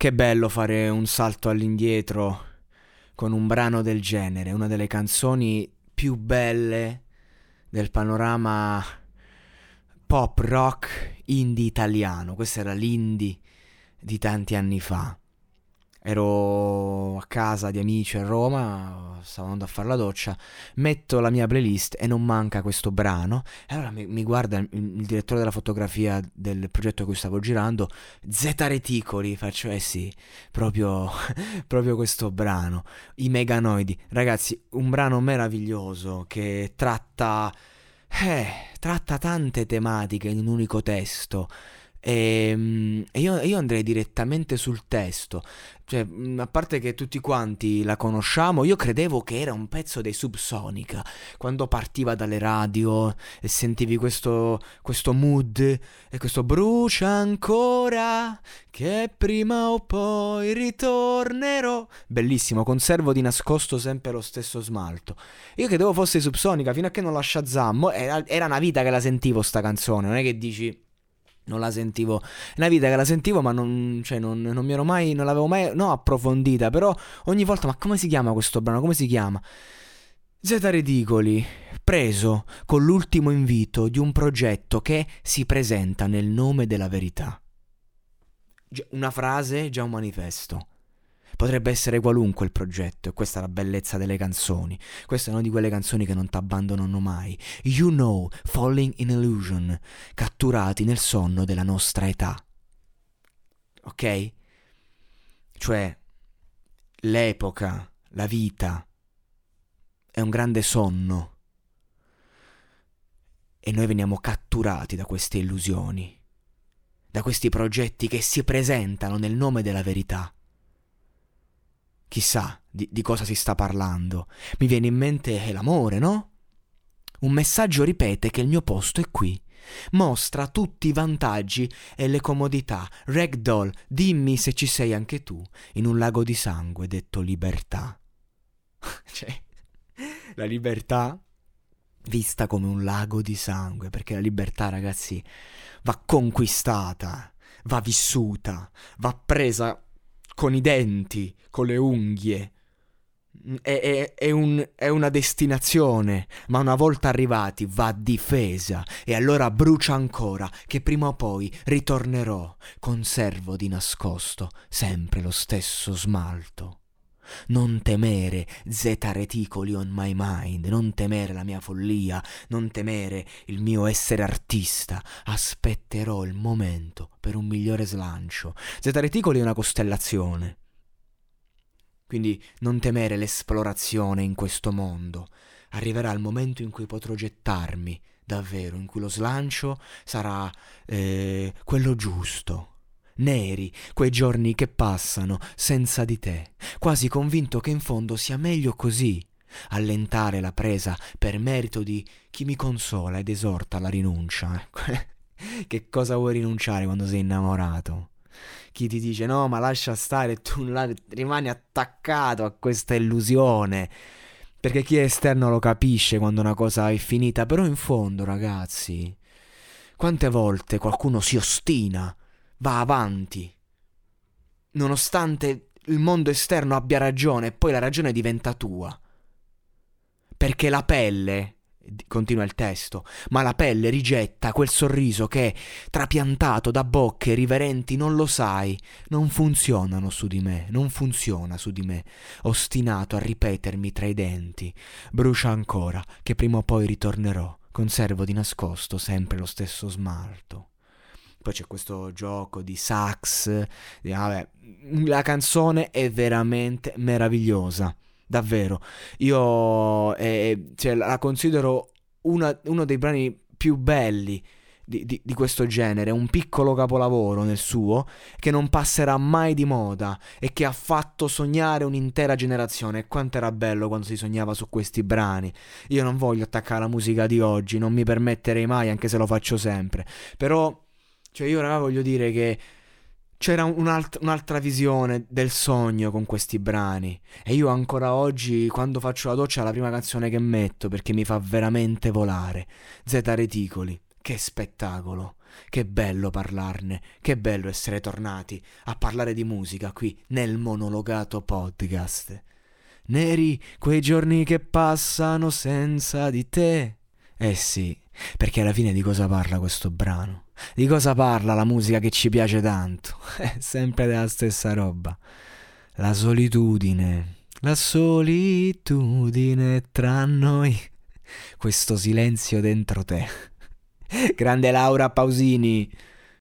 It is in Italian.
Che bello fare un salto all'indietro con un brano del genere, una delle canzoni più belle del panorama pop rock indie italiano. Questo era l'indie di tanti anni fa. Ero a casa di amici a Roma, stavo andando a fare la doccia, metto la mia playlist e non manca questo brano. E allora mi, mi guarda il, il, direttore della fotografia del progetto che stavo girando, Z Reticoli, faccio eh sì, proprio, proprio questo brano. I Meganoidi, ragazzi, un brano meraviglioso che tratta, eh, tratta tante tematiche in un unico testo. Ehm, e io, io, andrei direttamente sul testo. Cioè, a parte che tutti quanti la conosciamo, io credevo che era un pezzo dei Subsonica. Quando partiva dalle radio e sentivi questo, questo mood e questo brucia ancora, che prima o poi ritornerò. Bellissimo, conservo di nascosto sempre lo stesso smalto. Io credevo fosse Subsonica fino a che non la Shazam. Era, era una vita che la sentivo sta canzone, non è che dici non la sentivo. È una vita che la sentivo, ma non, cioè, non, non mi ero mai. Non l'avevo mai. No, approfondita. Però ogni volta. Ma come si chiama questo brano? Come si chiama? Zeta Ridicoli, preso con l'ultimo invito di un progetto che si presenta nel nome della verità. Una frase, già un manifesto. Potrebbe essere qualunque il progetto, e questa è la bellezza delle canzoni. Questa è una di quelle canzoni che non ti abbandonano mai. You know, falling in illusion, catturati nel sonno della nostra età. Ok? Cioè, l'epoca, la vita, è un grande sonno. E noi veniamo catturati da queste illusioni, da questi progetti che si presentano nel nome della verità. Chissà di, di cosa si sta parlando. Mi viene in mente l'amore, no? Un messaggio ripete che il mio posto è qui. Mostra tutti i vantaggi e le comodità. Ragdoll, dimmi se ci sei anche tu, in un lago di sangue detto libertà. cioè, la libertà vista come un lago di sangue, perché la libertà, ragazzi, va conquistata, va vissuta, va presa con i denti, con le unghie. È, è, è, un, è, una destinazione, ma una volta arrivati va difesa e allora brucia ancora che prima o poi ritornerò, conservo di nascosto sempre lo stesso smalto. Non temere zeta reticoli on my mind, non temere la mia follia, non temere il mio essere artista. Aspetterò il momento per un migliore slancio. Zeta reticoli è una costellazione. Quindi non temere l'esplorazione in questo mondo. Arriverà il momento in cui potrò gettarmi, davvero, in cui lo slancio sarà eh, quello giusto neri, quei giorni che passano senza di te, quasi convinto che in fondo sia meglio così, allentare la presa per merito di chi mi consola ed esorta alla rinuncia. che cosa vuoi rinunciare quando sei innamorato? Chi ti dice no, ma lascia stare, tu rimani attaccato a questa illusione. Perché chi è esterno lo capisce quando una cosa è finita, però in fondo, ragazzi, quante volte qualcuno si ostina va avanti. Nonostante il mondo esterno abbia ragione, poi la ragione diventa tua. Perché la pelle, continua il testo, ma la pelle rigetta quel sorriso che, trapiantato da bocche riverenti, non lo sai, non funzionano su di me, non funziona su di me, ostinato a ripetermi tra i denti, brucia ancora, che prima o poi ritornerò, conservo di nascosto sempre lo stesso smalto. Poi c'è questo gioco di sax. Di, vabbè, la canzone è veramente meravigliosa. Davvero. Io eh, cioè, la considero una, uno dei brani più belli di, di, di, questo genere, un piccolo capolavoro nel suo, che non passerà mai di moda e che ha fatto sognare un'intera generazione. E quanto era bello quando si sognava su questi brani. Io non voglio attaccare la musica di oggi, non mi permetterei mai, anche se lo faccio sempre. Però, cioè io raga voglio dire che c'era un'alt- un'altra visione del sogno con questi brani. E io ancora oggi, quando faccio la doccia, è la prima canzone che metto perché mi fa veramente volare. Z Reticoli, che spettacolo. Che bello parlarne, che bello essere tornati a parlare di musica qui nel monologato podcast. Neri quei giorni che passano senza di te. Eh sì, perché alla fine di cosa parla questo brano? Di cosa parla la musica che ci piace tanto? È sempre della stessa roba. La solitudine, la solitudine tra noi. Questo silenzio dentro te. Grande Laura Pausini.